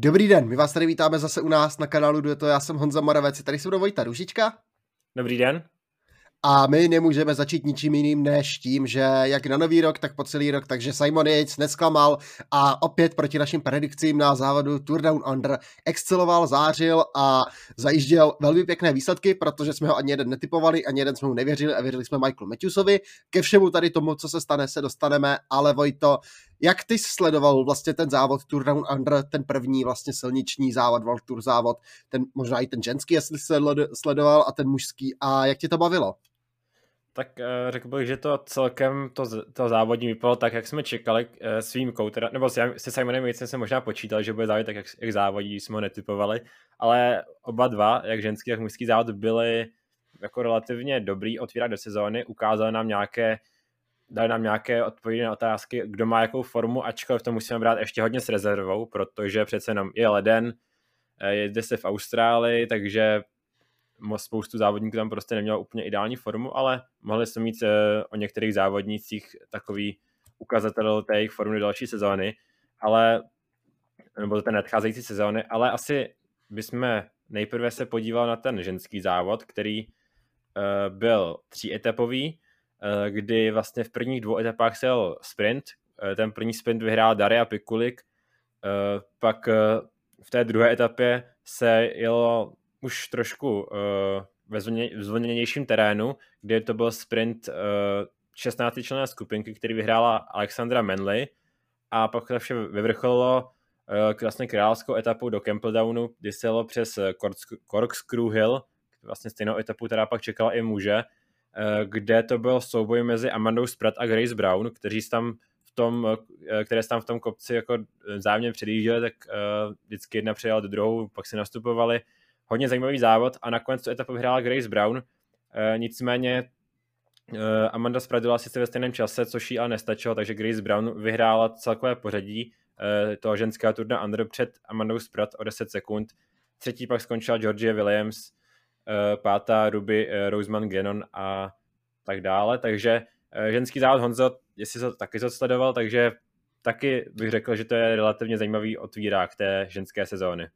Dobrý den, my vás tady vítáme zase u nás na kanálu Dueto, já jsem Honza Moravec, tady se mnou Vojta Ružička. Dobrý den. A my nemůžeme začít ničím jiným než tím, že jak na nový rok, tak po celý rok, takže Simon Yates nesklamal a opět proti našim predikcím na závodu Tour Down Under exceloval, zářil a zajížděl velmi pěkné výsledky, protože jsme ho ani jeden netypovali, ani jeden jsme mu nevěřili a věřili jsme Michaelu Matthewsovi. Ke všemu tady tomu, co se stane, se dostaneme, ale Vojto, jak ty sledoval vlastně ten závod Tour Down Under, ten první vlastně silniční závod, World Tour závod, ten možná i ten ženský, jestli sledoval a ten mužský a jak tě to bavilo? Tak uh, řekl bych, že to celkem to, to závodní vypadalo tak, jak jsme čekali uh, s výjimkou, teda, nebo se, Simonem Vejcem jsem možná počítal, že bude závodit tak, jak, jak závodí, jsme ho netypovali, ale oba dva, jak ženský, tak mužský závod, byly jako relativně dobrý otvírat do sezóny, ukázali nám nějaké dali nám nějaké odpovědi na otázky, kdo má jakou formu, ačkoliv to musíme brát ještě hodně s rezervou, protože přece jenom je leden, jede se v Austrálii, takže spoustu závodníků tam prostě nemělo úplně ideální formu, ale mohli jsme mít eh, o některých závodnících takový ukazatel té jejich formy další sezóny, ale nebo té nadcházející sezóny, ale asi bychom nejprve se podívali na ten ženský závod, který uh, byl tříetapový, kdy vlastně v prvních dvou etapách se jel sprint, uh, ten první sprint vyhrál Daria Pikulik, uh, pak v té druhé etapě se jelo už trošku ve zvolněnějším terénu, kde to byl sprint uh, 16 členné skupinky, který vyhrála Alexandra Manley a pak to vše vyvrcholilo vlastně královskou etapu do Campbelldownu, kdy se jelo přes Corkscrew Hill, vlastně stejnou etapu, která pak čekala i muže, kde to byl souboj mezi Amandou Spratt a Grace Brown, kteří tam v tom, uh, které tam v tom kopci jako zájemně předjížděli, tak vždycky jedna přijela do druhou, pak si nastupovali hodně zajímavý závod a nakonec tu etapu vyhrála Grace Brown. Nicméně Amanda Spradila sice ve stejném čase, což jí ale nestačilo, takže Grace Brown vyhrála celkové pořadí toho ženského turna under před Amandou Sprad o 10 sekund. Třetí pak skončila Georgia Williams, pátá Ruby e, Roseman Gannon a tak dále. Takže e, ženský závod Honzo, jestli to taky sledoval, takže taky bych řekl, že to je relativně zajímavý otvírák té ženské sezóny.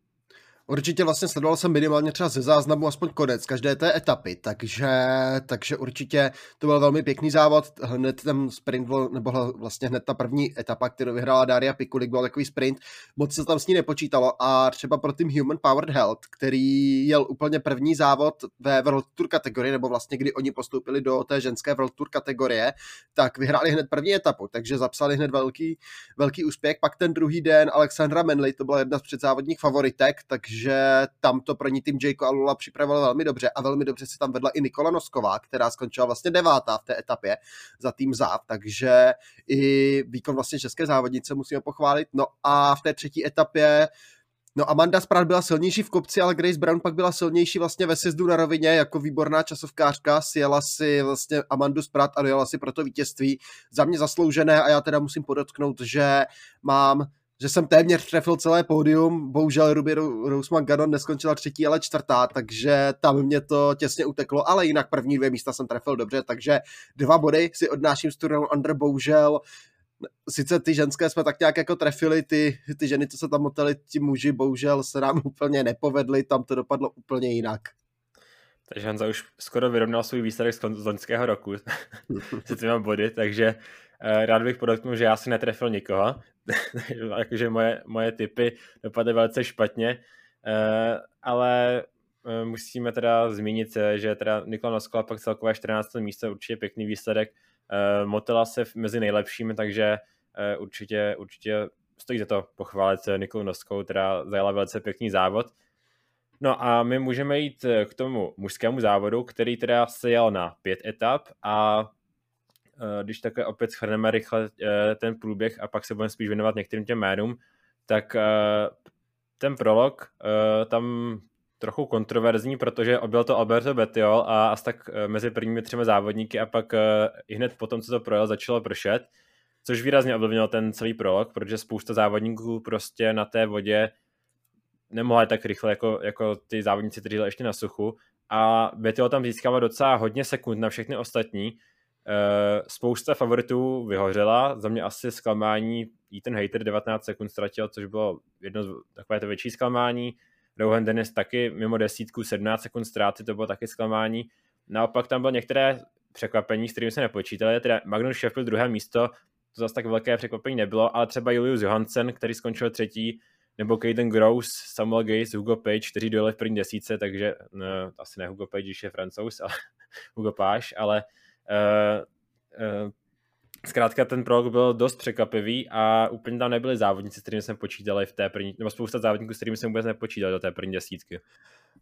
Určitě vlastně sledoval jsem minimálně třeba ze záznamu aspoň konec každé té etapy, takže, takže určitě to byl velmi pěkný závod. Hned ten sprint nebo vlastně hned ta první etapa, kterou vyhrála Daria Pikulik, byl takový sprint, moc se tam s ní nepočítalo a třeba pro tým Human Powered Health, který jel úplně první závod ve World Tour kategorii, nebo vlastně kdy oni postoupili do té ženské World Tour kategorie, tak vyhráli hned první etapu, takže zapsali hned velký, velký úspěch. Pak ten druhý den Alexandra Menley, to byla jedna z předzávodních favoritek, takže že tam to pro ní tým Jayko Alula připravil velmi dobře a velmi dobře se tam vedla i Nikola Nosková, která skončila vlastně devátá v té etapě za tým ZÁV, takže i výkon vlastně české závodnice musíme pochválit. No a v té třetí etapě No Amanda Spratt byla silnější v kopci, ale Grace Brown pak byla silnější vlastně ve sjezdu na rovině jako výborná časovkářka. Sjela si vlastně Amandu Spratt a dojela si pro to vítězství. Za mě zasloužené a já teda musím podotknout, že mám že jsem téměř trefil celé pódium, bohužel Ruby Roseman Ganon neskončila třetí, ale čtvrtá, takže tam mě to těsně uteklo, ale jinak první dvě místa jsem trefil dobře, takže dva body si odnáším z turnaru Under, bohužel sice ty ženské jsme tak nějak jako trefili, ty, ty ženy, co se tam moteli, ti muži, bohužel se nám úplně nepovedli, tam to dopadlo úplně jinak. Takže Hanza už skoro vyrovnal svůj výsledek z loňského roku s těma body, takže rád bych podotknul, že já si netrefil nikoho, jakože moje, moje typy dopadly velice špatně, uh, ale uh, musíme teda zmínit, že teda Nikola Noskala pak celkové 14. místo, určitě pěkný výsledek, motela se mezi nejlepšími, takže určitě, určitě stojí za to pochválit Nikolu Noskou, která zajala velice pěkný závod. No a my můžeme jít k tomu mužskému závodu, který teda se jel na pět etap a Eh, když takhle opět schrneme rychle eh, ten průběh a pak se budeme spíš věnovat některým těm jménům, tak eh, ten prolog tam trochu kontroverzní, protože byl to Alberto Bettiol a asi tak mezi prvními třemi závodníky a pak i hned potom, co to projel, začalo pršet, což výrazně ovlivnilo ten celý prolog, protože spousta závodníků prostě na té vodě nemohla tak rychle jako, jako ty závodníci, kteří ještě na suchu. A Bettiol tam získával docela hodně sekund na všechny ostatní, spousta favoritů vyhořela, za mě asi zklamání Ethan Hater 19 sekund ztratil, což bylo jedno z takové to větší zklamání. Rohan Dennis taky mimo desítku 17 sekund ztráty, to bylo taky zklamání. Naopak tam bylo některé překvapení, s kterými se nepočítali, teda Magnus Sheffield druhé místo, to zase tak velké překvapení nebylo, ale třeba Julius Johansen, který skončil třetí, nebo Caden Gross, Samuel Gaze, Hugo Page, kteří dojeli v první desíce, takže no, asi ne Hugo Page, když je francouz, ale Hugo Page, ale uh, uh, zkrátka ten prolog byl dost překvapivý a úplně tam nebyli závodníci, s kterými jsme počítali v té první, nebo spousta závodníků, s kterými jsme vůbec nepočítali do té první desítky.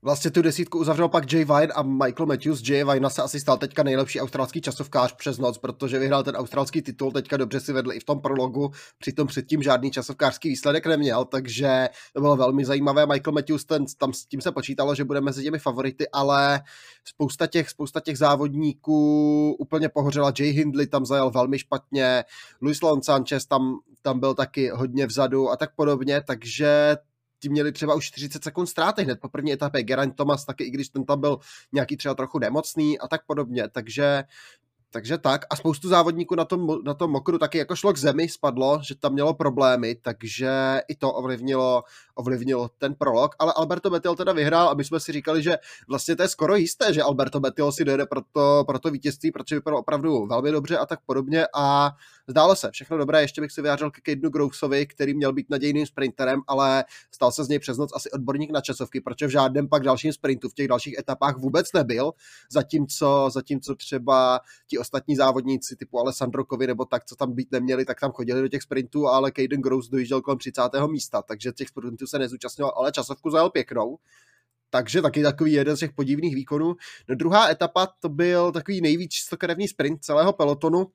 Vlastně tu desítku uzavřel pak Jay Vine a Michael Matthews. Jay Vine se asi stal teďka nejlepší australský časovkář přes noc, protože vyhrál ten australský titul, teďka dobře si vedl i v tom prologu, přitom předtím žádný časovkářský výsledek neměl, takže to bylo velmi zajímavé. Michael Matthews, ten, tam s tím se počítalo, že bude mezi těmi favority, ale spousta těch, spousta těch závodníků úplně pohořela. Jay Hindley tam zajel velmi špatně, Luis Lon Sanchez tam, tam byl taky hodně vzadu a tak podobně, takže ti měli třeba už 40 sekund ztráty hned po první etapě. Geraint Thomas taky, i když ten tam byl nějaký třeba trochu nemocný a tak podobně. Takže takže tak. A spoustu závodníků na tom, na tom mokru taky jako šlo k zemi, spadlo, že tam mělo problémy, takže i to ovlivnilo, ovlivnilo ten prolog. Ale Alberto Bettiol teda vyhrál a my jsme si říkali, že vlastně to je skoro jisté, že Alberto Bettiol si dojede pro to, pro to vítězství, protože vypadalo opravdu velmi dobře a tak podobně. A zdálo se, všechno dobré. Ještě bych si vyjádřil ke Kadenu Grovesovi, který měl být nadějným sprinterem, ale stal se z něj přes noc asi odborník na časovky, protože v žádném pak dalším sprintu v těch dalších etapách vůbec nebyl, zatímco, zatímco třeba ti ostatní závodníci typu Alessandro Kovi nebo tak, co tam být neměli, tak tam chodili do těch sprintů, ale Caden Gross dojížděl kolem 30. místa, takže těch sprintů se nezúčastnil, ale časovku zajel pěknou. Takže taky takový jeden z těch podivných výkonů. No druhá etapa to byl takový nejvíc čistokrevný sprint celého pelotonu,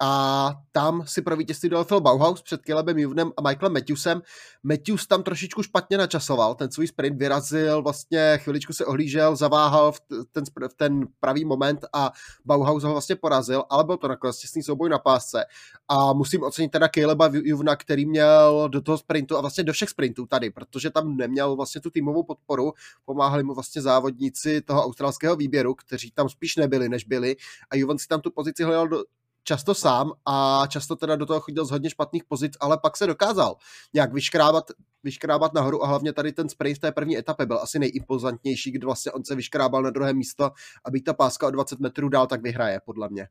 a tam si pro vítězství dal Phil Bauhaus před Calebem Juvenem a Michaelem Matthewsem. Matthews tam trošičku špatně načasoval, ten svůj sprint vyrazil, vlastně chviličku se ohlížel, zaváhal v ten, v ten pravý moment a Bauhaus ho vlastně porazil, ale byl to nakonec těsný souboj na pásce. A musím ocenit teda Caleba Juvna, který měl do toho sprintu a vlastně do všech sprintů tady, protože tam neměl vlastně tu týmovou podporu, pomáhali mu vlastně závodníci toho australského výběru, kteří tam spíš nebyli, než byli a Juven si tam tu pozici hledal do, často sám a často teda do toho chodil z hodně špatných pozic, ale pak se dokázal nějak vyškrábat, vyškrábat nahoru a hlavně tady ten sprint v té první etapě byl asi nejimpozantnější, kdy vlastně on se vyškrábal na druhé místo a být ta páska o 20 metrů dál, tak vyhraje, podle mě.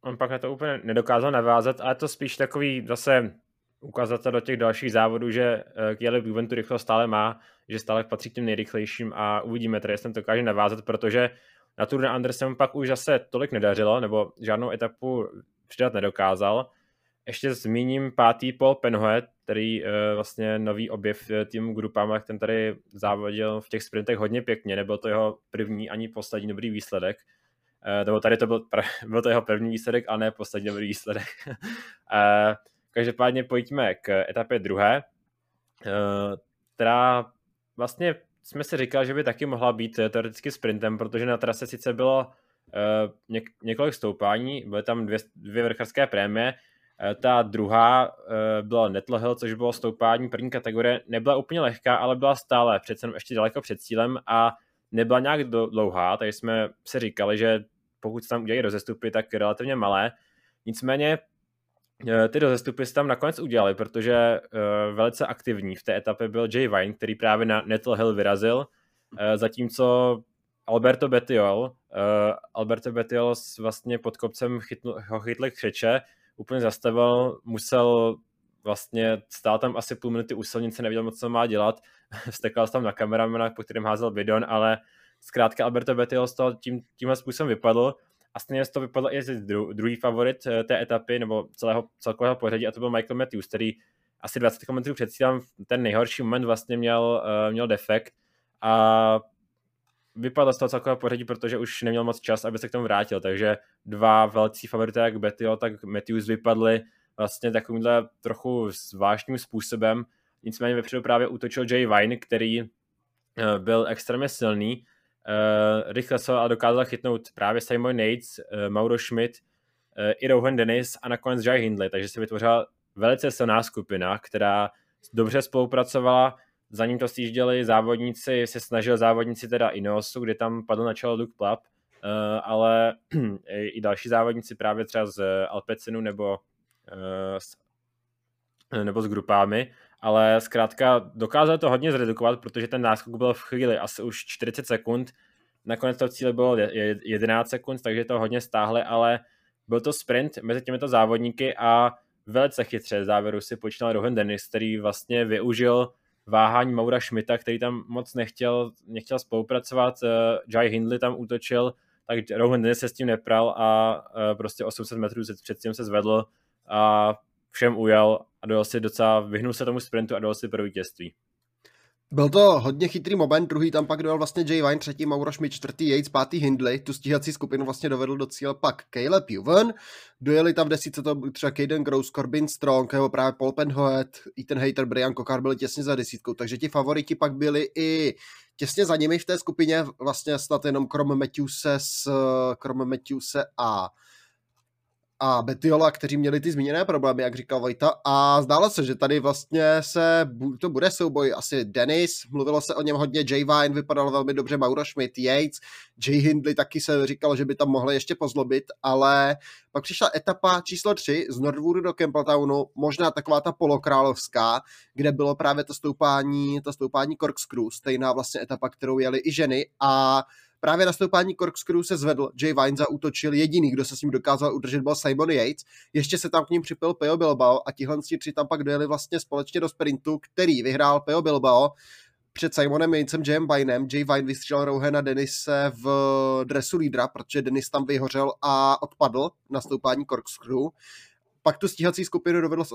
On pak na to úplně nedokázal navázat, ale to spíš takový zase ukázat do těch dalších závodů, že Caleb Juven tu rychlost stále má, že stále patří k těm nejrychlejším a uvidíme tedy, jestli to dokáže navázat, protože na Tour de Andersen pak už zase tolik nedařilo, nebo žádnou etapu přidat nedokázal. Ještě zmíním pátý Paul Penhoet, který uh, vlastně nový objev eh, týmu Grupama, ten tady závodil v těch sprintech hodně pěkně, nebyl to jeho první ani poslední dobrý výsledek, uh, nebo tady to byl, byl to jeho první výsledek a ne poslední dobrý výsledek. uh, každopádně pojďme k etapě druhé, uh, která vlastně jsme si říkali, že by taky mohla být eh, teoreticky sprintem, protože na trase sice bylo uh, něk- několik stoupání, byly tam dvě, dvě vrcharské prémie, uh, ta druhá uh, byla Nettle Hill, což bylo stoupání první kategorie, nebyla úplně lehká, ale byla stále přece ještě daleko před cílem a nebyla nějak dlouhá, takže jsme se říkali, že pokud se tam udělají rozestupy, tak relativně malé. Nicméně Eh, ty rozestupy se tam nakonec udělali, protože uh, velice aktivní v té etapě byl Jay Vine, který právě na Nettle Hill vyrazil, uh, zatímco Alberto Bettiol, uh, Alberto Bettiol vlastně pod kopcem chytl, ho chytl křeče, úplně zastavil, musel vlastně stál tam asi půl minuty u silnice, nevěděl moc, co má dělat, vstekal tam na kameramana, po kterém házel bidon, ale zkrátka Alberto Bettiol z toho tím, tímhle způsobem vypadl a stejně to vypadlo i dru, druhý favorit eh, té etapy, nebo celého celkového pořadí, a to byl Michael Matthews, který asi 20 km před cílem ten nejhorší moment vlastně měl, uh, měl defekt. A vypadl z toho celkového pořadí, protože už neměl moc čas, aby se k tomu vrátil, takže dva velcí favority, jak Betty, tak Matthews vypadly vlastně takovýmhle trochu zvláštním způsobem, nicméně vepředu právě útočil Jay Vine, který uh, byl extrémně silný, Uh, rychle se a dokázal chytnout právě Simon Nates, uh, Mauro Schmidt, uh, i Rowan Dennis a nakonec Jai Hindley, takže se vytvořila velice silná skupina, která dobře spolupracovala, za ním to stížděli závodníci, se snažil závodníci teda Ineosu, kde tam padl na čelo Luke Plapp, ale i další závodníci právě třeba z Alpecinu nebo, nebo s grupámi, ale zkrátka dokázali to hodně zredukovat, protože ten náskok byl v chvíli asi už 40 sekund, nakonec to cíle bylo 11 sekund, takže to hodně stáhli, ale byl to sprint mezi těmito závodníky a velice chytře závěru si počínal Rohan Dennis, který vlastně využil váhání Maura Schmidta, který tam moc nechtěl, nechtěl spolupracovat, uh, Jai Hindley tam útočil, tak Rohan Dennis se s tím nepral a uh, prostě 800 metrů předtím se zvedl a všem ujel a dojel si docela, vyhnul se tomu sprintu a dojel si pro vítězství. Byl to hodně chytrý moment, druhý tam pak dojel vlastně Jay Vine, třetí Mauro Schmidt, čtvrtý Yates, pátý Hindley, tu stíhací skupinu vlastně dovedl do cíle pak Caleb Juven, dojeli tam v desíce to třeba Caden Gross, Corbin Strong, nebo právě Paul Penhoet, Ethan Hater, Brian Kokar byli těsně za desítkou, takže ti favoriti pak byli i těsně za nimi v té skupině, vlastně snad jenom krom Matthewse, s, krom Matthewse a a Betiola, kteří měli ty zmíněné problémy, jak říkal Vojta, a zdálo se, že tady vlastně se, to bude souboj asi Dennis, mluvilo se o něm hodně, Jay Vine vypadal velmi dobře, Mauro Schmidt, Yates, Jay Hindley taky se říkal, že by tam mohli ještě pozlobit, ale pak přišla etapa číslo 3 z Nordwoodu do Campbelltownu, možná taková ta polokrálovská, kde bylo právě to stoupání, to stoupání Corkscrew, stejná vlastně etapa, kterou jeli i ženy a Právě na stoupání Corkscrew se zvedl, Jay Vine zautočil, jediný, kdo se s ním dokázal udržet, byl Simon Yates, ještě se tam k ním připil Peo Bilbao a tihle tři tam pak dojeli vlastně společně do sprintu, který vyhrál Peo Bilbao před Simonem Yatesem, Jayem Vinem. Jay Vine vystřelil Rouhena Denise v dresu lídra, protože Denis tam vyhořel a odpadl na stoupání Corkscrew. Pak tu stíhací skupinu dovedl s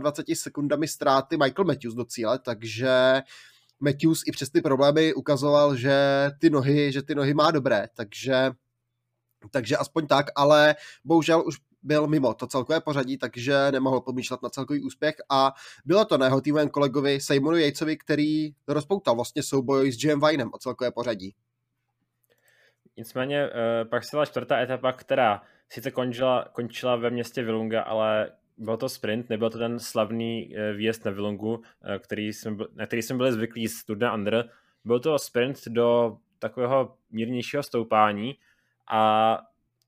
28 sekundami ztráty Michael Matthews do cíle, takže Matthews i přes ty problémy ukazoval, že ty nohy, že ty nohy má dobré, takže, takže aspoň tak, ale bohužel už byl mimo to celkové pořadí, takže nemohl pomýšlet na celkový úspěch a bylo to na jeho týmovém kolegovi Simonu Jejcovi, který rozpoutal vlastně souboj s Jim Vinem o celkové pořadí. Nicméně eh, pak se čtvrtá etapa, která sice končila, končila ve městě Vilunga, ale byl to sprint, nebyl to ten slavný eh, výjezd na Vilungu, eh, který jsme, na který jsme byli zvyklí z Tudna Under. Byl to sprint do takového mírnějšího stoupání a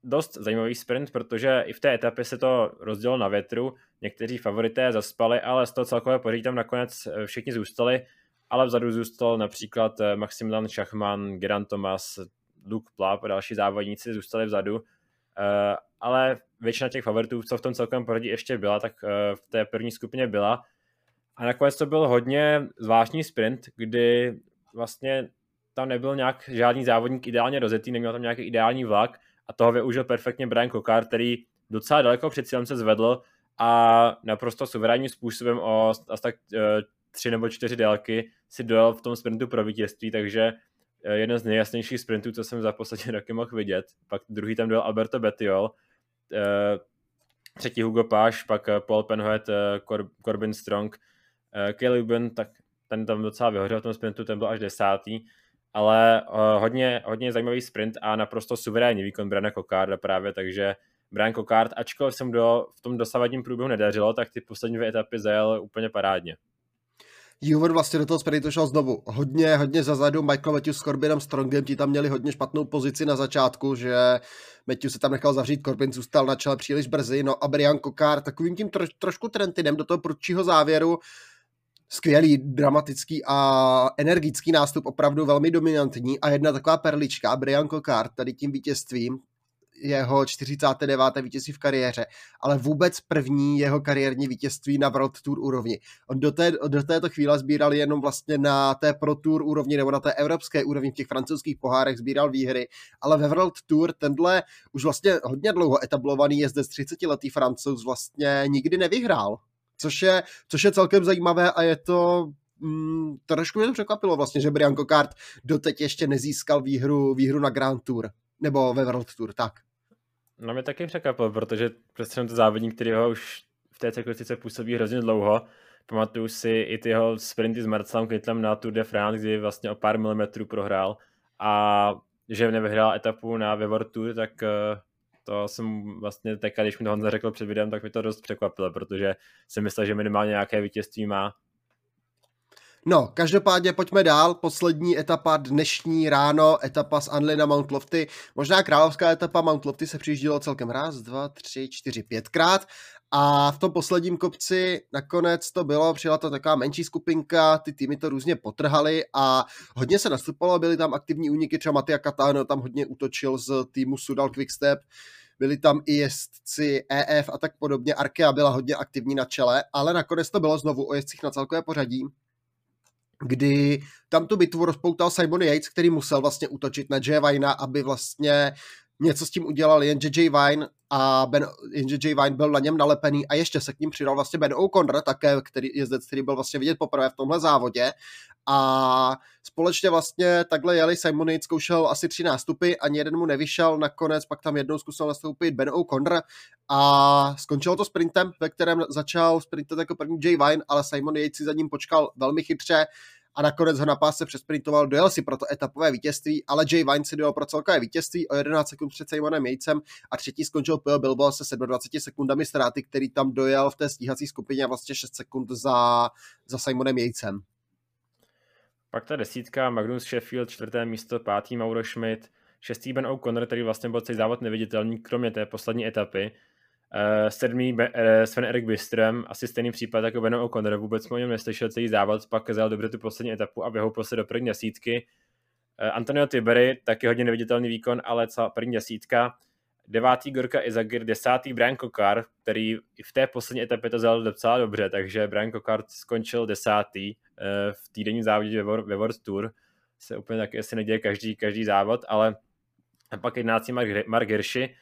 dost zajímavý sprint, protože i v té etapě se to rozdělilo na větru, někteří favorité zaspali, ale z toho celkového pořadí tam nakonec eh, všichni zůstali, ale vzadu zůstal například Maximilian Schachman, Gerant Thomas, Luke Plap a další závodníci zůstali vzadu ale většina těch favoritů, co v tom celkovém pořadí ještě byla, tak eh, v té první skupině byla. A nakonec to byl hodně zvláštní sprint, kdy vlastně tam nebyl nějak žádný závodník ideálně rozjetý, neměl tam nějaký ideální vlak a toho využil perfektně Brian Kokar, který docela daleko před cílem se zvedl a naprosto suverénním způsobem o asi tak eh, tři nebo čtyři délky si dojel v tom sprintu pro vítězství, takže Eh, jeden z nejjasnějších sprintů, co jsem za poslední roky mohl vidět. Pak druhý tam byl Alberto Bettiol, eh, třetí Hugo Páš, pak eh, Paul Penhoet, Corbin Strong, Kelly Ben, tak ten tam docela vyhořel v tom sprintu, ten byl až desátý, ale hodně, hodně zajímavý sprint a naprosto suverénní výkon Brana Kokarda právě, takže Brian Kokard, ačkoliv jsem do, v tom dosavadním průběhu nedařilo, tak ty poslední dvě etapy zajel úplně parádně. Juven vlastně do toho sprintu šel znovu. Hodně, hodně zazadu. Michael Matthews s Corbinem Strongem, ti tam měli hodně špatnou pozici na začátku, že Matthews se tam nechal zavřít, Corbin zůstal na čele příliš brzy, no a Brian Kokár takovým tím troš, trošku trendinem do toho prudčího závěru, skvělý, dramatický a energický nástup, opravdu velmi dominantní. A jedna taková perlička, Brian Kokár tady tím vítězstvím, jeho 49. vítězství v kariéře, ale vůbec první jeho kariérní vítězství na World Tour úrovni. On do, té, do této chvíle sbíral jenom vlastně na té Pro Tour úrovni nebo na té evropské úrovni v těch francouzských pohárech sbíral výhry, ale ve World Tour tenhle už vlastně hodně dlouho etablovaný jezdec 30-letý francouz vlastně nikdy nevyhrál. Což je, což je celkem zajímavé a je to mm, trošku mě to překvapilo vlastně, že Brian Kokart doteď ještě nezískal výhru, výhru na Grand Tour nebo ve World Tour, tak. No mě taky překvapil, protože prostě to závodník, který ho už v té cyklistice působí hrozně dlouho. Pamatuju si i ty jeho sprinty s Marcelem Kittlem na Tour de France, kdy vlastně o pár milimetrů prohrál a že nevyhrál etapu na Vevor Tour, tak eh, to jsem vlastně teďka, když mi to Honza řekl před videem, tak mi to dost překvapilo, protože jsem myslel, že minimálně nějaké vítězství má No, každopádně pojďme dál. Poslední etapa dnešní ráno, etapa z Anly na Mount Lofty. Možná královská etapa Mount Lofty se přijíždělo celkem raz, dva, tři, čtyři, pětkrát. A v tom posledním kopci nakonec to bylo, přijela to taková menší skupinka, ty týmy to různě potrhaly a hodně se nastupovalo, byly tam aktivní úniky, třeba Matia Katano tam hodně útočil z týmu Sudal Quickstep, byli tam i jezdci EF a tak podobně, Arkea byla hodně aktivní na čele, ale nakonec to bylo znovu o jezdcích na celkové pořadí, kdy tam tu bitvu rozpoutal Simon Yates, který musel vlastně útočit na Jay Vina, aby vlastně něco s tím udělal jen J.J. Vine a Ben, jen J.J. Vine byl na něm nalepený a ještě se k ním přidal vlastně Ben O'Connor, také který, jezdec, který byl vlastně vidět poprvé v tomhle závodě a společně vlastně takhle jeli, Simon Yates zkoušel asi tři nástupy, ani jeden mu nevyšel, nakonec pak tam jednou zkusil nastoupit Ben O'Connor a skončilo to sprintem, ve kterém začal sprintet jako první Jay Vine, ale Simon Yates si za ním počkal velmi chytře, a nakonec ho na pásce přesprintoval, dojel si pro to etapové vítězství, ale Jay Vine si dojel pro celkové vítězství o 11 sekund před Simonem Jejcem a třetí skončil Pio Bilbo se 27 sekundami ztráty, který tam dojel v té stíhací skupině vlastně 6 sekund za, za Simonem Jejcem. Pak ta desítka, Magnus Sheffield, čtvrté místo, pátý Mauro Schmidt, šestý Ben O'Connor, který vlastně byl celý závod neviditelný, kromě té poslední etapy. Uh, sedmý uh, Sven Erik Byström, asi stejný případ jako Beno O'Connor, vůbec jsme o něm neslyšel celý závod, pak zjel dobře tu poslední etapu a vyhoupil se do první desítky. Uh, Antonio Tiberi, taky hodně neviditelný výkon, ale celá první desítka. Devátý Gorka Izagir, desátý Brian Kokar, který v té poslední etapě to zjel docela dobře, takže Brian Kokar skončil desátý v týdenní závodě ve, World Tour. Se úplně taky asi neděje každý, každý závod, ale pak jedenáctý Mark, Mark Hirschi,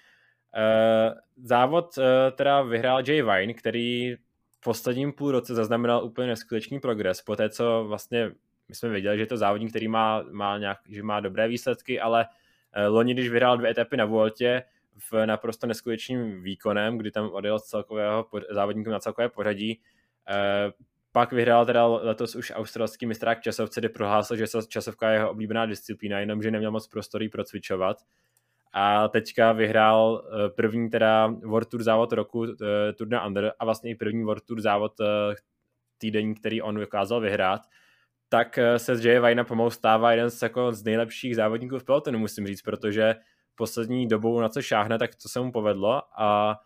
Uh, závod uh, teda vyhrál Jay Vine, který v posledním půl roce zaznamenal úplně neskutečný progres, po té, co vlastně my jsme věděli, že je to závodník, který má, má nějak, že má dobré výsledky, ale loni, když vyhrál dvě etapy na Vueltě v naprosto neskutečným výkonem, kdy tam odjel z celkového závodníků na celkové pořadí, pak vyhrál teda letos už australský mistrák časovce, kdy prohlásil, že časovka je jeho oblíbená disciplína, jenomže neměl moc prostory procvičovat a teďka vyhrál eh, první teda World Tour závod roku eh, Tour de Under a vlastně i první World Tour závod eh, týdenní, který on dokázal vyhrát, tak se z Jay Vajna pomalu stává jeden z, jako, z nejlepších závodníků v pelotonu, musím říct, protože poslední dobou na co šáhne, tak to se mu povedlo a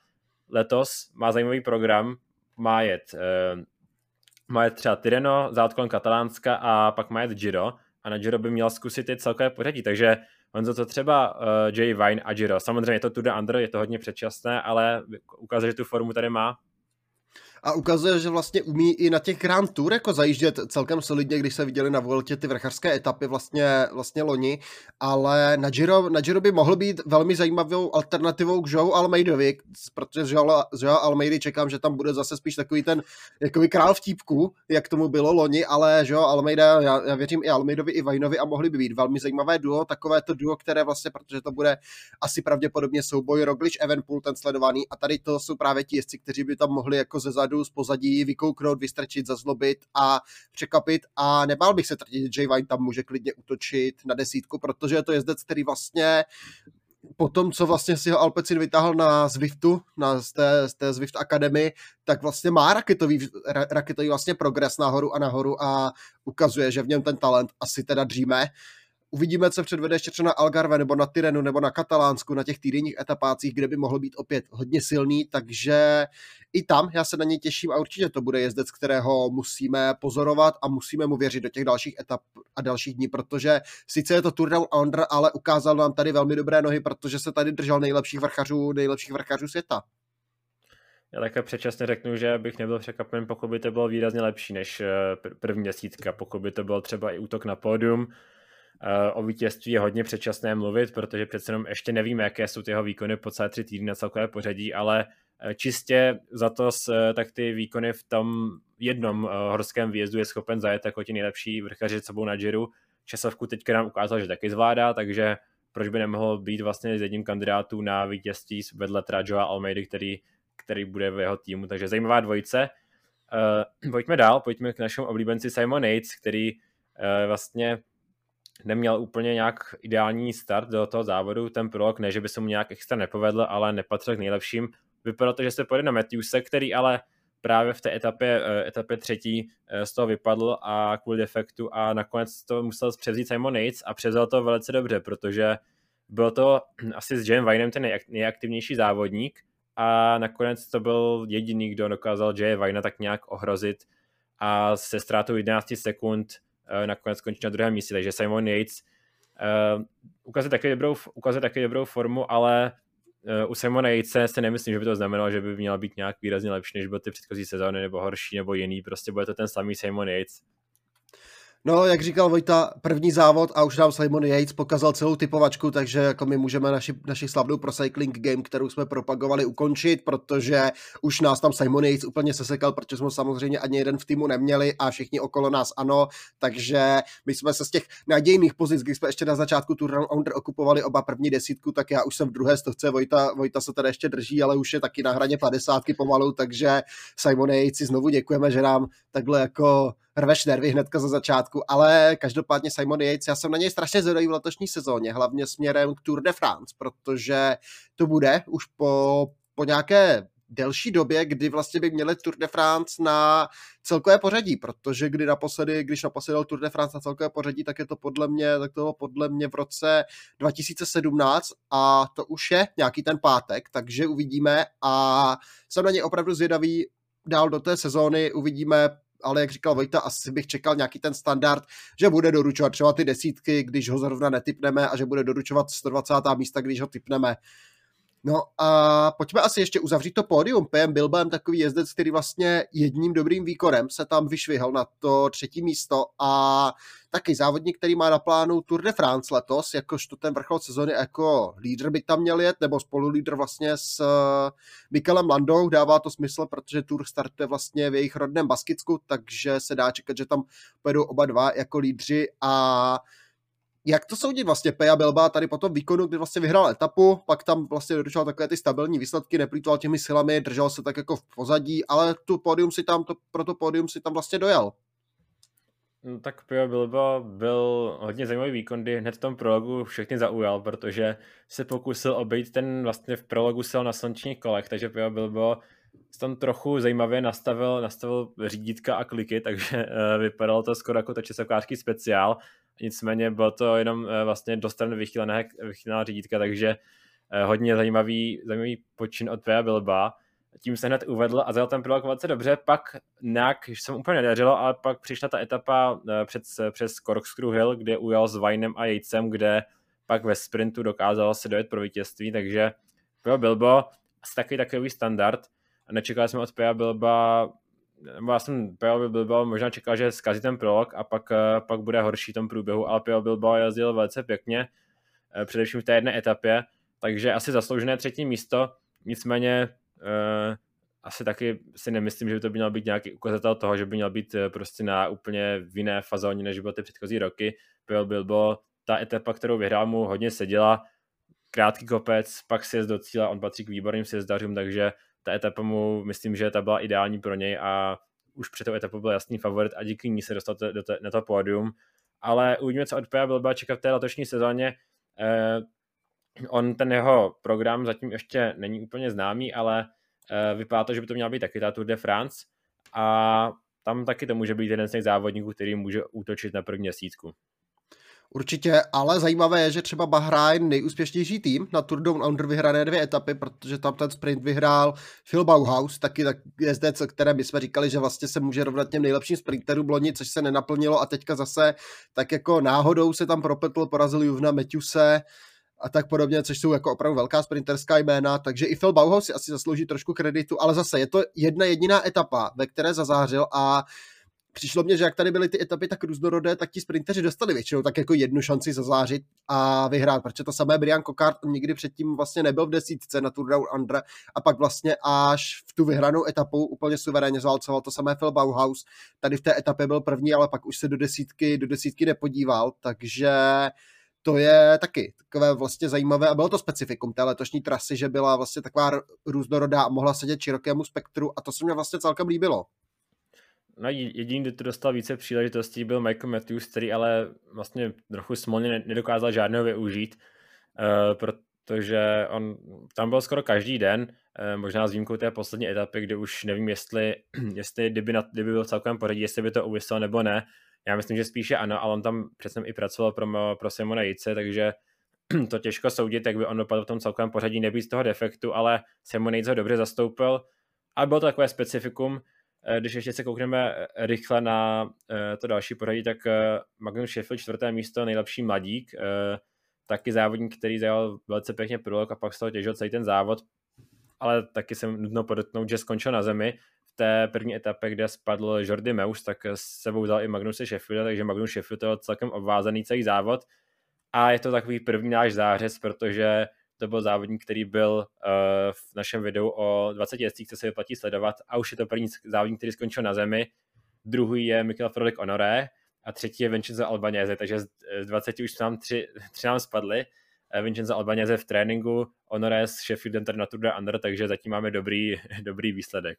letos má zajímavý program, má jet, má jet třeba Tireno, závod kolem Katalánska a pak má jet Giro. A na Giro by měl zkusit i celkové pořadí, takže On za to třeba uh, Jay Vine a Giro. Samozřejmě je to Tour de je to hodně předčasné, ale ukazuje, že tu formu tady má a ukazuje, že vlastně umí i na těch Grand Tour jako zajíždět celkem solidně, když se viděli na Vueltě ty vrchařské etapy vlastně, vlastně loni, ale na Giro, na Giro by mohl být velmi zajímavou alternativou k Joe Almeidovi, protože z Joe Almeidy čekám, že tam bude zase spíš takový ten jakoby král vtípku, jak tomu bylo loni, ale Joe Almeida, já, já věřím i Almeidovi, i Vajnovi a mohli by být velmi zajímavé duo, takové to duo, které vlastně, protože to bude asi pravděpodobně souboj Roglič, Evenpool, ten sledovaný. A tady to jsou právě ti jezdci, kteří by tam mohli jako ze zadu, z pozadí vykouknout, vystrčit, zazlobit a překapit a nebál bych se tratit, že J. Vine tam může klidně útočit na desítku, protože je to jezdec, který vlastně po tom, co vlastně si ho Alpecin vytáhl na Zwiftu, na, z, té, z té Zwift Academy, tak vlastně má raketový, raketový vlastně progres nahoru a nahoru a ukazuje, že v něm ten talent asi teda dříme. Uvidíme, co předvede ještě třeba na Algarve nebo na Tyrenu nebo na Katalánsku, na těch týdenních etapácích, kde by mohl být opět hodně silný, takže i tam já se na něj těším a určitě to bude jezdec, kterého musíme pozorovat a musíme mu věřit do těch dalších etap a dalších dní, protože sice je to Tour Under, ale ukázal nám tady velmi dobré nohy, protože se tady držel nejlepších vrchařů, nejlepších vrchařů světa. Já také předčasně řeknu, že bych nebyl překvapen, pokud by to bylo výrazně lepší než eh, první desítka, pokud by to byl třeba i útok na pódium, o vítězství je hodně předčasné mluvit, protože přece jenom ještě nevíme, jaké jsou ty jeho výkony po celé tři týdny na celkové pořadí, ale eh, čistě za to, tak ty výkony v tom jednom eh, horském výjezdu je schopen zajet jako ti nejlepší vrchaři sebou na Giro. Časovku teďka nám ukázal, že taky zvládá, takže proč by nemohl být vlastně s jedním kandidátů na vítězství vedle teda Joa Almeidy, který, který bude v jeho týmu, takže zajímavá dvojice. Uh, pojďme dál, pojďme k našemu oblíbenci Simon Yates, který uh, vlastně neměl úplně nějak ideální start do toho závodu, ten prolog, ne, že by se mu nějak extra nepovedl, ale nepatřil k nejlepším. Vypadalo to, že se pojede na Matthewse, který ale právě v té etapě, eh, etapě třetí eh, z toho vypadl a kvůli defektu a nakonec to musel převzít Simon Yates a převzal to velice dobře, protože byl to asi s Jayem Vinem ten nejaktivnější závodník a nakonec to byl jediný, kdo dokázal Jay Vina tak nějak ohrozit a se ztrátou 11 sekund nakonec skončil na druhém místě, takže Simon Yates uh, ukazuje taky dobrou, ukazuje taky dobrou formu, ale uh, u Simona Jejce si nemyslím, že by to znamenalo, že by měla být nějak výrazně lepší, než byl ty předchozí sezóny, nebo horší, nebo jiný. Prostě bude to ten samý Simon Yates. No, jak říkal Vojta, první závod a už nám Simon Yates pokazal celou typovačku, takže jako my můžeme naši, naši slavnou pro Cycling Game, kterou jsme propagovali, ukončit, protože už nás tam Simon Yates úplně sesekal, protože jsme samozřejmě ani jeden v týmu neměli a všichni okolo nás ano, takže my jsme se z těch nadějných pozic, když jsme ještě na začátku Tour Under okupovali oba první desítku, tak já už jsem v druhé stovce, Vojta, Vojta se tady ještě drží, ale už je taky na hraně 50 pomalu, takže Simon Yates znovu děkujeme, že nám takhle jako rveš nervy hnedka za začátku, ale každopádně Simon Yates, já jsem na něj strašně zvedavý v letošní sezóně, hlavně směrem k Tour de France, protože to bude už po, po nějaké delší době, kdy vlastně by měli Tour de France na celkové pořadí, protože kdy naposledy, když naposledy Tour de France na celkové pořadí, tak je to podle mě, tak to bylo podle mě v roce 2017 a to už je nějaký ten pátek, takže uvidíme a jsem na něj opravdu zvědavý dál do té sezóny, uvidíme ale jak říkal Vojta, asi bych čekal nějaký ten standard, že bude doručovat třeba ty desítky, když ho zrovna netypneme a že bude doručovat 120. místa, když ho typneme. No a pojďme asi ještě uzavřít to pódium. PM Bilbem takový jezdec, který vlastně jedním dobrým výkonem se tam vyšvihl na to třetí místo a taky závodník, který má na plánu Tour de France letos, jakožto ten vrchol sezony jako lídr by tam měl jet, nebo spolulídr vlastně s eh, Mikelem Landou, dává to smysl, protože Tour startuje vlastně v jejich rodném Baskicku, takže se dá čekat, že tam pojedou oba dva jako lídři a jak to soudit vlastně Peja Bilba tady po tom výkonu, kdy vlastně vyhrál etapu, pak tam vlastně doručoval takové ty stabilní výsledky, neplýtoval těmi silami, držel se tak jako v pozadí, ale tu pódium si tam, to, pro to pódium si tam vlastně dojel. No, tak Pio Bilba byl hodně zajímavý výkon, kdy hned v tom prologu všechny zaujal, protože se pokusil obejít ten vlastně v prologu sil na slunčních kolech, takže Pio Bilbo tam trochu zajímavě nastavil, nastavil řídítka a kliky, takže uh, vypadalo to skoro jako to časovkářský speciál nicméně bylo to jenom eh, vlastně dostran vychylené, vychylená řídítka, takže eh, hodně zajímavý, zajímavý počin od Pea Bilba. Tím se hned uvedl a zajel ten pilot velice dobře, pak nějak, se mu úplně nedařilo, ale pak přišla ta etapa eh, před, přes Corkscrew Hill, kde ujel s Vinem a Yatesem, kde pak ve sprintu dokázal se dojet pro vítězství, takže Pea Bilbo asi takový takový standard. Nečekali jsme od Pea Bilba já jsem Pio Bilbao možná čekal, že zkazí ten prolog a pak, eh, pak bude horší tom průběhu, ale Pio Bilbao jezdil velice pěkně, eh, především v té jedné etapě, takže asi zasloužené třetí místo, nicméně uh, asi taky si nemyslím, že by to měl být nějaký ukazatel toho, že by měl být prostě na úplně v jiné fazóně, než bylo ty předchozí roky. Pio Bilbo, ta etapa, kterou vyhrál, mu hodně seděla, krátký kopec, pak si do cíle, on patří k výborným sjezdařům, takže ta etapa mu, myslím, že ta byla ideální pro něj a už před tou etapou byl jasný favorit a díky ní se dostal to, do to, na to pódium. Ale uvidíme, co od Pia Bilba čekat v té letošní sezóně. Eh, on, ten jeho program zatím ještě není úplně známý, ale eh, vypadá to, že by to měla být taky ta Tour de France a tam taky to může být jeden z těch závodníků, který může útočit na první měsícku. Určitě, ale zajímavé je, že třeba Bahrain nejúspěšnější tým na Tour Down Under vyhrané dvě etapy, protože tam ten sprint vyhrál Phil Bauhaus, taky tak jezdec, které my jsme říkali, že vlastně se může rovnat těm nejlepším sprinterům loni, což se nenaplnilo a teďka zase tak jako náhodou se tam propetl, porazil Juvna Matthewse a tak podobně, což jsou jako opravdu velká sprinterská jména, takže i Phil Bauhaus si asi zaslouží trošku kreditu, ale zase je to jedna jediná etapa, ve které zazářil a přišlo mně, že jak tady byly ty etapy tak různorodé, tak ti sprinteři dostali většinou tak jako jednu šanci zazářit a vyhrát, protože to samé Brian Cockart nikdy předtím vlastně nebyl v desítce na Tour Down Under a pak vlastně až v tu vyhranou etapu úplně suverénně zválcoval to samé Phil Bauhaus. Tady v té etapě byl první, ale pak už se do desítky, do desítky nepodíval, takže to je taky takové vlastně zajímavé a bylo to specifikum té letošní trasy, že byla vlastně taková různorodá a mohla sedět širokému spektru a to se mě vlastně celkem líbilo no jediný, kdo to dostal více příležitostí, byl Michael Matthews, který ale vlastně trochu smolně nedokázal žádného využít, uh, protože on tam byl skoro každý den Eh, možná s výjimkou té poslední etapy, kde už nevím, jestli, jestli kdyby, na, kdyby byl celkem poradí, jestli by to uvislo nebo ne. Já myslím, že spíše ano, ale on tam přece i pracoval pro, pro Simona Jice, takže to těžko soudit, jak by on dopadl v tom celkovém pořadí, nebýt z toho defektu, ale Simon Yates ho dobře zastoupil a bylo to takové specifikum. Eh, když ještě se koukneme eh, rychle na to další pořadí, tak Magnus Sheffield čtvrté místo, nejlepší mladík, taky závodník, který zajal velice pěkně průlog a pak z toho těžil celý ten závod, ale taky jsem nutno podotknout, že skončil na zemi. V té první etapě, kde spadl Jordi Meus, tak s sebou dal i Magnuse Sheffield, takže Magnus Sheffield je celkem obvázaný celý závod. A je to takový první náš zářez, protože to byl závodník, který byl uh, v našem videu o 20 jezdcích, co se vyplatí sledovat a už je to první závodník, který skončil na zemi. Druhý je Mikel Frolik Honoré a třetí je Vincenzo Albanese, takže z 20 už nám tři, tři nám spadly. Eh, Vincenzo Albanese v tréninku, Honores Sheffield na Tour de Under, takže zatím máme dobrý, dobrý výsledek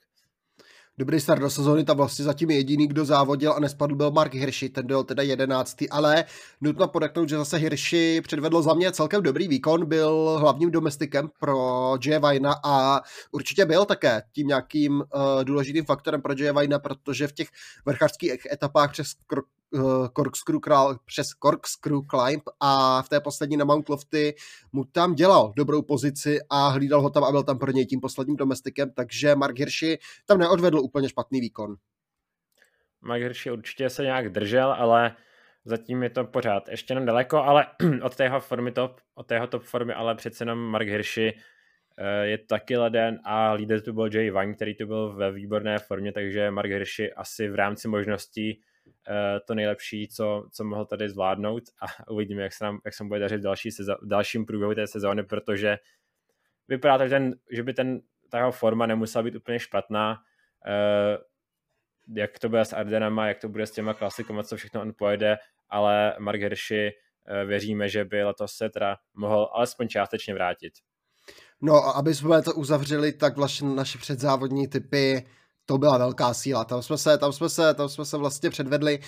dobrý start do sezóny, tam vlastně zatím jediný, kdo závodil a nespadl, byl Mark Hirschi, ten byl teda jedenáctý, ale nutno podeknout, že zase Hirschi předvedl za mě celkem dobrý výkon, byl hlavním domestikem pro Jay Vajna a určitě byl také tím nějakým uh, důležitým faktorem pro Jay Vajna, protože v těch vrchařských etapách přes corkscrew král, přes corkscrew climb a v té poslední na Mount Lofty mu tam dělal dobrou pozici a hlídal ho tam a byl tam pro něj tím posledním domestikem, takže Mark Hirschi tam neodvedl úplně špatný výkon. Mark Hirschi určitě se nějak držel, ale zatím je to pořád ještě jenom daleko, ale od tého formy top, od tého top formy, ale přece jenom Mark Hirschi eh, je taky leden a líder tu byl Jay Vine, který tu byl ve výborné formě, takže Mark Hirschi asi v rámci možností Eh, to nejlepší, co, co mohl tady zvládnout a uvidíme, jak se nám, jak se bude dařit v, další sezó- v dalším průběhu té sezóny, protože vypadá to, že, ten, že by ten, ta jeho forma nemusela být úplně špatná, uh, jak to bude s Ardenama, jak to bude s těma klasikama, co všechno on pojede, ale Mark Hirschi uh, věříme, že by letos se teda mohl alespoň částečně vrátit. No a aby jsme to uzavřeli, tak vlastně naše předzávodní typy to byla velká síla. Tam jsme se, tam jsme se, tam jsme se vlastně předvedli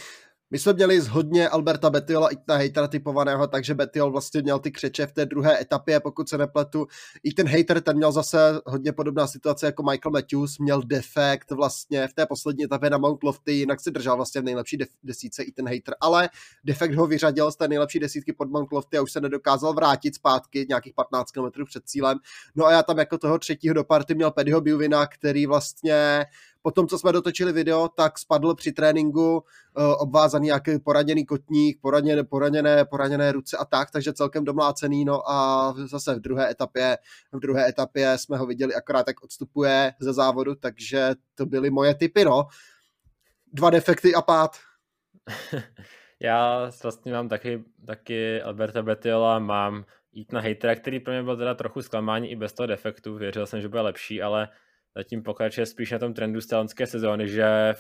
my jsme měli hodně Alberta Betiola i na hejtera typovaného, takže Betiol vlastně měl ty křeče v té druhé etapě, pokud se nepletu. I ten hater, ten měl zase hodně podobná situace jako Michael Matthews, měl defekt vlastně v té poslední etapě na Mount Lofty, jinak si držel vlastně v nejlepší def- desítce i ten hater, ale defekt ho vyřadil z té nejlepší desítky pod Mount Lofty a už se nedokázal vrátit zpátky nějakých 15 km před cílem. No a já tam jako toho třetího do party měl Pedyho Buvina, který vlastně po tom, co jsme dotočili video, tak spadl při tréninku uh, obvázaný nějaký poraněný kotník, poraněné, poraněné, poraněné ruce a tak, takže celkem domlácený, no a zase v druhé etapě, v druhé etapě jsme ho viděli akorát, jak odstupuje ze závodu, takže to byly moje typy, no. Dva defekty a pád. Já vlastně mám taky, taky Alberta Betiola, mám jít na hejtera, který pro mě byl teda trochu zklamání i bez toho defektu, věřil jsem, že bude lepší, ale zatím pokračuje spíš na tom trendu z té loňské sezóny, že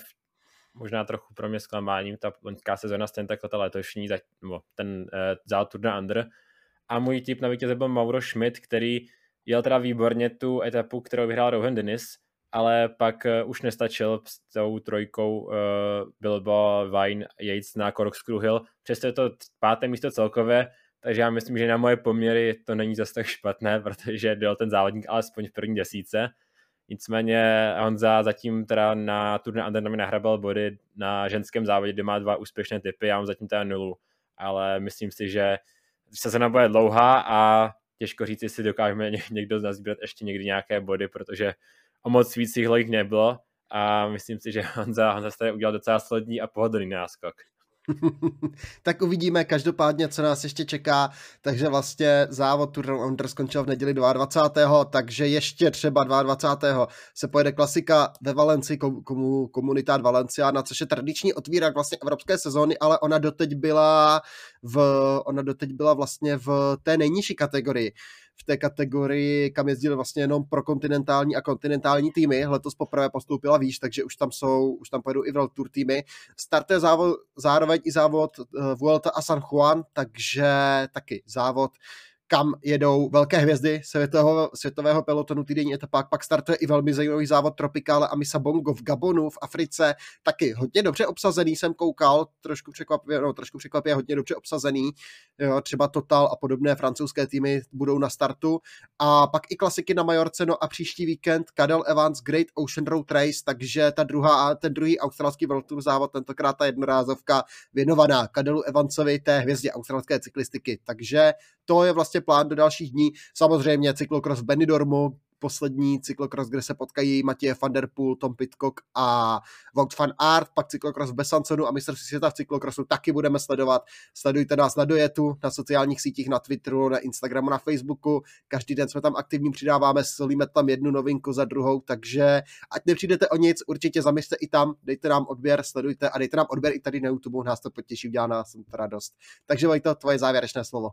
možná trochu pro mě zklamáním ta loňská sezóna stejně tak ta letošní, nebo ten uh, zál Tour de Under. A můj tip na vítěze byl Mauro Schmidt, který jel teda výborně tu etapu, kterou vyhrál Rohan Dennis, ale pak uh, už nestačil s tou trojkou uh, Bilbo, Vine, Yates na Corkscrew Hill. Přesto je to páté místo celkově, takže já myslím, že na moje poměry to není zase tak špatné, protože byl ten závodník alespoň v první desíce. Nicméně Honza zatím teda na turné Undernomi nahrabal body na ženském závodě, kde má dva úspěšné typy, já mám zatím teda nulu, ale myslím si, že sezona bude dlouhá a těžko říct, jestli dokážeme někdo z nás sbírat ještě někdy nějaké body, protože o moc víc jich nebylo a myslím si, že Honza, Honza tady udělal docela slední a pohodlný náskok. tak uvidíme každopádně, co nás ještě čeká. Takže vlastně závod Tour Under skončil v neděli 22. Takže ještě třeba 22. se pojede klasika ve Valenci, komu, komunitát Valenciana, což je tradiční otvírák vlastně evropské sezóny, ale ona doteď byla v, ona doteď byla vlastně v té nejnižší kategorii v té kategorii, kam jezdili vlastně jenom pro kontinentální a kontinentální týmy. Letos poprvé postoupila výš, takže už tam jsou, už tam pojedou i World Tour týmy. Startuje závod, zároveň i závod uh, Vuelta a San Juan, takže taky závod, kam jedou velké hvězdy světového, světového pelotonu týdenní etapák. Pak startuje i velmi zajímavý závod Tropikále a Misa Bongo v Gabonu v Africe. Taky hodně dobře obsazený jsem koukal, trošku překvapivě, no, trošku překvapivě hodně dobře obsazený. Jo, třeba Total a podobné francouzské týmy budou na startu. A pak i klasiky na Majorce, no a příští víkend Cadel Evans Great Ocean Road Race, takže ta druhá, ten druhý australský World Tour závod, tentokrát ta jednorázovka věnovaná Cadelu Evansovi, té hvězdě australské cyklistiky. Takže to je vlastně plán do dalších dní. Samozřejmě cyklokros v Benidormu, poslední cyklokros, kde se potkají Matěje van der Poel, Tom Pitcock a Wout van Aert, pak cyklokros v Besanconu a mistrovství světa v cyklokrosu taky budeme sledovat. Sledujte nás na Dojetu, na sociálních sítích, na Twitteru, na Instagramu, na Facebooku. Každý den jsme tam aktivní, přidáváme, solíme tam jednu novinku za druhou, takže ať nepřijdete o nic, určitě zaměřte i tam, dejte nám odběr, sledujte a dejte nám odběr i tady na YouTube, nás to potěší, udělá nás radost. Takže Vojto, tvoje závěrečné slovo.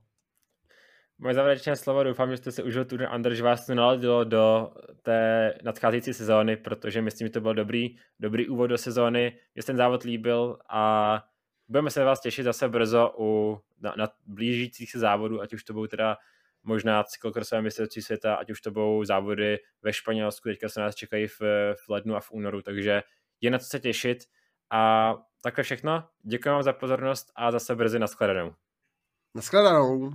Moje závěrečné slovo, doufám, že jste se užil Tour Under, že vás to naladilo do té nadcházející sezóny, protože myslím, že to byl dobrý, dobrý úvod do sezóny, že ten závod líbil a budeme se vás těšit zase brzo u, na, na blížících se závodů, ať už to budou teda možná cyklokrosové mistrovství světa, ať už to budou závody ve Španělsku, teďka se nás čekají v, v lednu a v únoru, takže je na co se těšit a takhle všechno. Děkuji vám za pozornost a zase brzy nashledanou. Nashledanou.